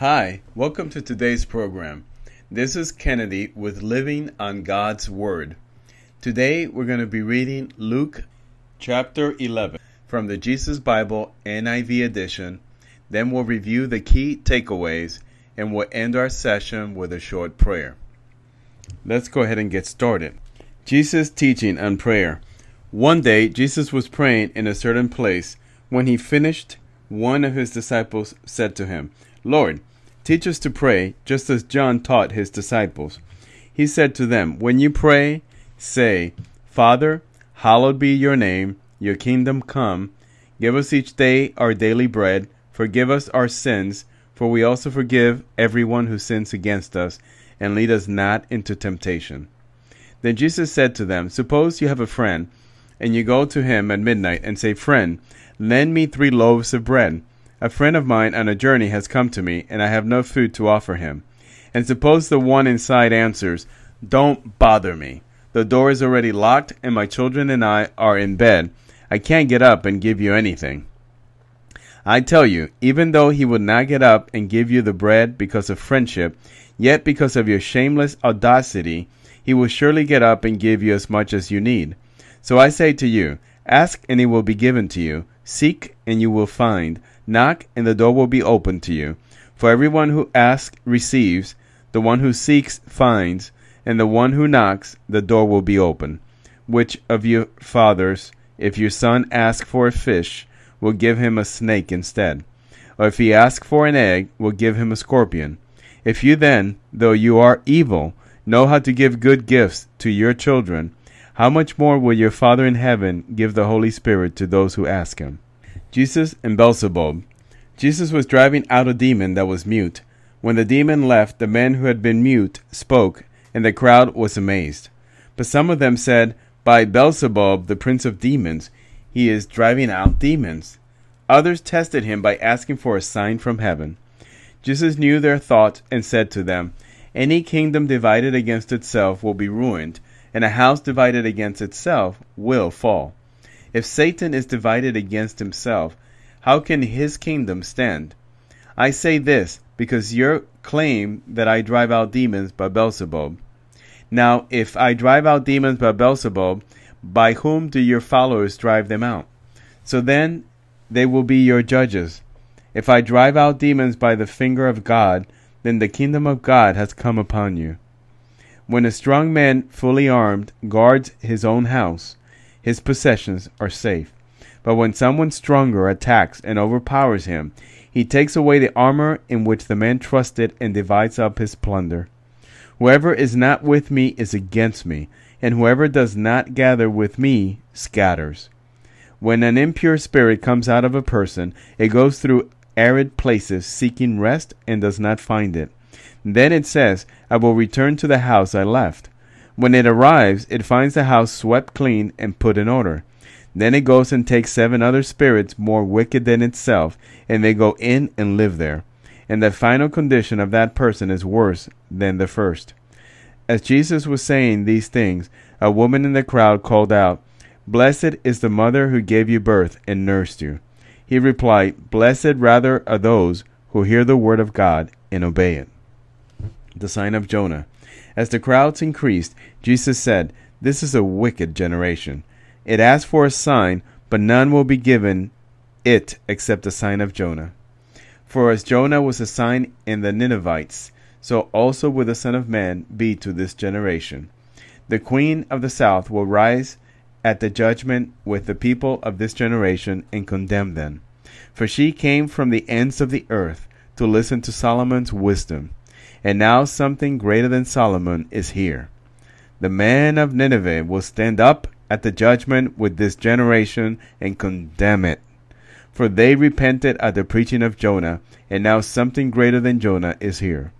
Hi, welcome to today's program. This is Kennedy with Living on God's Word. Today we're going to be reading Luke chapter 11 from the Jesus Bible NIV edition. Then we'll review the key takeaways and we'll end our session with a short prayer. Let's go ahead and get started. Jesus' teaching on prayer. One day, Jesus was praying in a certain place. When he finished, one of his disciples said to him, Lord, teach us to pray, just as John taught his disciples. He said to them, When you pray, say, Father, hallowed be your name, your kingdom come. Give us each day our daily bread. Forgive us our sins, for we also forgive everyone who sins against us, and lead us not into temptation. Then Jesus said to them, Suppose you have a friend, and you go to him at midnight and say, Friend, lend me three loaves of bread. A friend of mine on a journey has come to me, and I have no food to offer him. And suppose the one inside answers, Don't bother me. The door is already locked, and my children and I are in bed. I can't get up and give you anything. I tell you, even though he would not get up and give you the bread because of friendship, yet because of your shameless audacity, he will surely get up and give you as much as you need. So I say to you, ask and it will be given to you, seek and you will find, knock and the door will be opened to you. For everyone who asks receives, the one who seeks finds, and the one who knocks, the door will be open. Which of you fathers, if your son asks for a fish, will give him a snake instead? Or if he asks for an egg, will give him a scorpion? If you then, though you are evil, know how to give good gifts to your children, how much more will your Father in heaven give the Holy Spirit to those who ask him? Jesus and Beelzebub. Jesus was driving out a demon that was mute. When the demon left, the man who had been mute spoke, and the crowd was amazed. But some of them said, By Beelzebub, the prince of demons, he is driving out demons. Others tested him by asking for a sign from heaven. Jesus knew their thoughts and said to them, Any kingdom divided against itself will be ruined, and a house divided against itself will fall. If Satan is divided against himself, how can his kingdom stand? I say this because your claim that I drive out demons by Beelzebub. Now, if I drive out demons by Beelzebub, by whom do your followers drive them out? So then they will be your judges. If I drive out demons by the finger of God, then the kingdom of God has come upon you. When a strong man, fully armed, guards his own house, his possessions are safe. But when someone stronger attacks and overpowers him, he takes away the armor in which the man trusted and divides up his plunder. Whoever is not with me is against me, and whoever does not gather with me scatters. When an impure spirit comes out of a person, it goes through arid places seeking rest and does not find it. Then it says, I will return to the house I left. When it arrives, it finds the house swept clean and put in order. Then it goes and takes seven other spirits more wicked than itself, and they go in and live there. And the final condition of that person is worse than the first. As Jesus was saying these things, a woman in the crowd called out, Blessed is the mother who gave you birth and nursed you. He replied, Blessed rather are those who hear the word of God and obey it. The sign of Jonah. As the crowds increased, Jesus said, This is a wicked generation. It asks for a sign, but none will be given it except the sign of Jonah. For as Jonah was a sign in the Ninevites, so also will the Son of Man be to this generation. The Queen of the South will rise at the judgment with the people of this generation and condemn them. For she came from the ends of the earth to listen to Solomon's wisdom, and now something greater than Solomon is here. The man of Nineveh will stand up at the judgment with this generation and condemn it. For they repented at the preaching of Jonah, and now something greater than Jonah is here.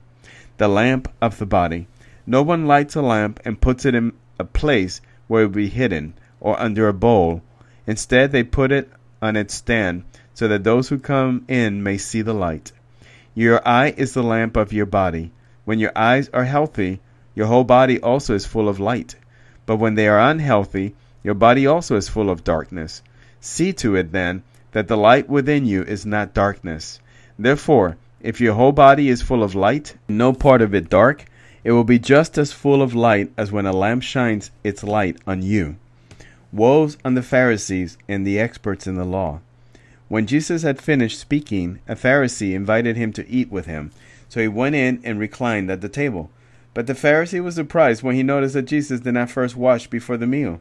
The lamp of the body. No one lights a lamp and puts it in a place where it will be hidden or under a bowl. Instead, they put it on its stand so that those who come in may see the light. Your eye is the lamp of your body. When your eyes are healthy, your whole body also is full of light. But when they are unhealthy, your body also is full of darkness. See to it, then, that the light within you is not darkness. Therefore, If your whole body is full of light, no part of it dark, it will be just as full of light as when a lamp shines its light on you. Woes on the Pharisees and the experts in the law. When Jesus had finished speaking, a Pharisee invited him to eat with him. So he went in and reclined at the table. But the Pharisee was surprised when he noticed that Jesus did not first wash before the meal.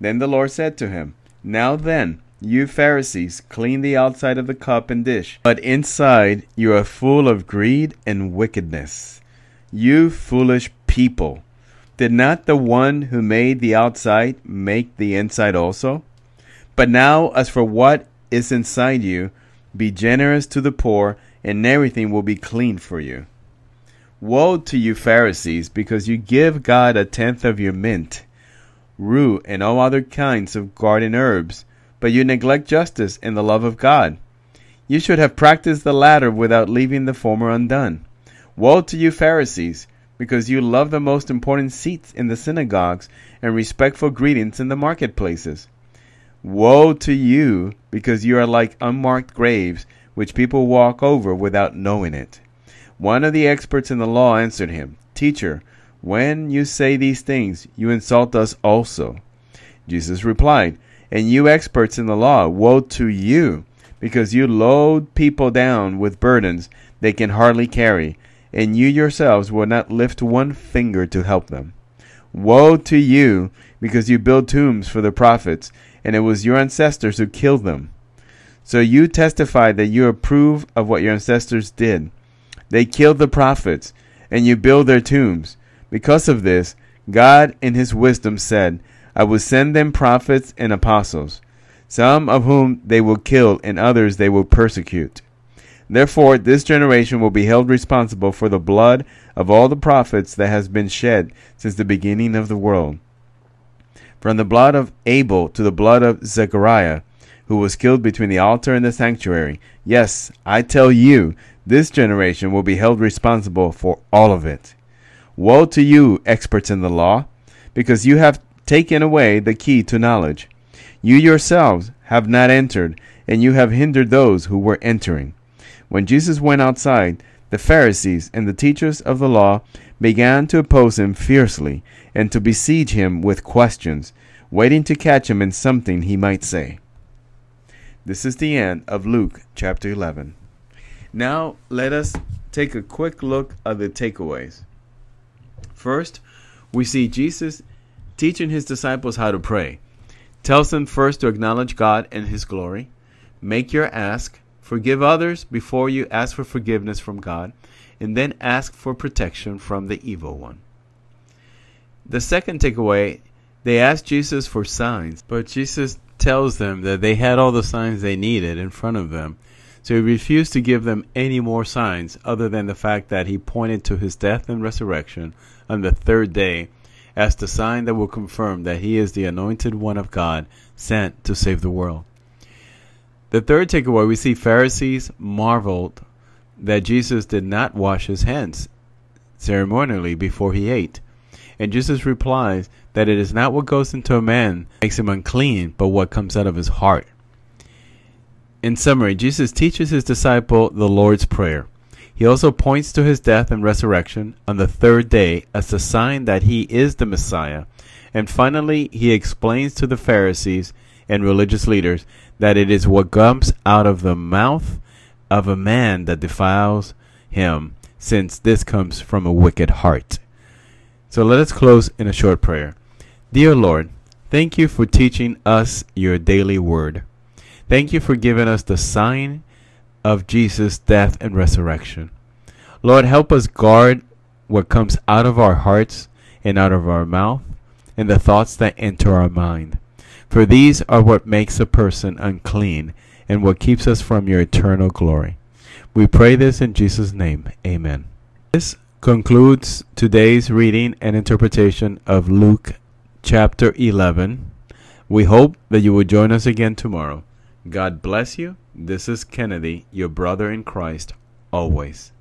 Then the Lord said to him, Now then, you Pharisees, clean the outside of the cup and dish, but inside you are full of greed and wickedness. You foolish people! Did not the one who made the outside make the inside also? But now, as for what is inside you, be generous to the poor, and everything will be clean for you. Woe to you, Pharisees, because you give God a tenth of your mint, rue, and all other kinds of garden herbs, but you neglect justice and the love of God. You should have practiced the latter without leaving the former undone. Woe to you, Pharisees, because you love the most important seats in the synagogues and respectful greetings in the marketplaces. Woe to you, because you are like unmarked graves, which people walk over without knowing it. One of the experts in the law answered him, Teacher, when you say these things, you insult us also. Jesus replied, And you experts in the law, woe to you, because you load people down with burdens they can hardly carry and you yourselves will not lift one finger to help them. Woe to you, because you build tombs for the prophets, and it was your ancestors who killed them. So you testify that you approve of what your ancestors did. They killed the prophets, and you build their tombs. Because of this, God in his wisdom said, I will send them prophets and apostles, some of whom they will kill, and others they will persecute. Therefore, this generation will be held responsible for the blood of all the prophets that has been shed since the beginning of the world. From the blood of Abel to the blood of Zechariah, who was killed between the altar and the sanctuary. Yes, I tell you, this generation will be held responsible for all of it. Woe to you, experts in the law, because you have taken away the key to knowledge. You yourselves have not entered, and you have hindered those who were entering. When Jesus went outside, the Pharisees and the teachers of the law began to oppose him fiercely and to besiege him with questions, waiting to catch him in something he might say. This is the end of Luke chapter 11. Now let us take a quick look at the takeaways. First, we see Jesus teaching his disciples how to pray. Tells them first to acknowledge God and his glory, make your ask, Forgive others before you ask for forgiveness from God, and then ask for protection from the evil one. The second takeaway, they asked Jesus for signs, but Jesus tells them that they had all the signs they needed in front of them. So he refused to give them any more signs other than the fact that he pointed to his death and resurrection on the third day as the sign that will confirm that he is the anointed one of God sent to save the world. The third takeaway we see Pharisees marveled that Jesus did not wash his hands ceremonially before he ate. And Jesus replies that it is not what goes into a man makes him unclean, but what comes out of his heart. In summary, Jesus teaches his disciple the Lord's Prayer. He also points to his death and resurrection on the third day as a sign that he is the Messiah. And finally, he explains to the Pharisees and religious leaders that it is what comes out of the mouth of a man that defiles him, since this comes from a wicked heart. So let us close in a short prayer. Dear Lord, thank you for teaching us your daily word. Thank you for giving us the sign of Jesus' death and resurrection. Lord, help us guard what comes out of our hearts and out of our mouth and the thoughts that enter our mind. For these are what makes a person unclean and what keeps us from your eternal glory. We pray this in Jesus' name. Amen. This concludes today's reading and interpretation of Luke chapter 11. We hope that you will join us again tomorrow. God bless you. This is Kennedy, your brother in Christ, always.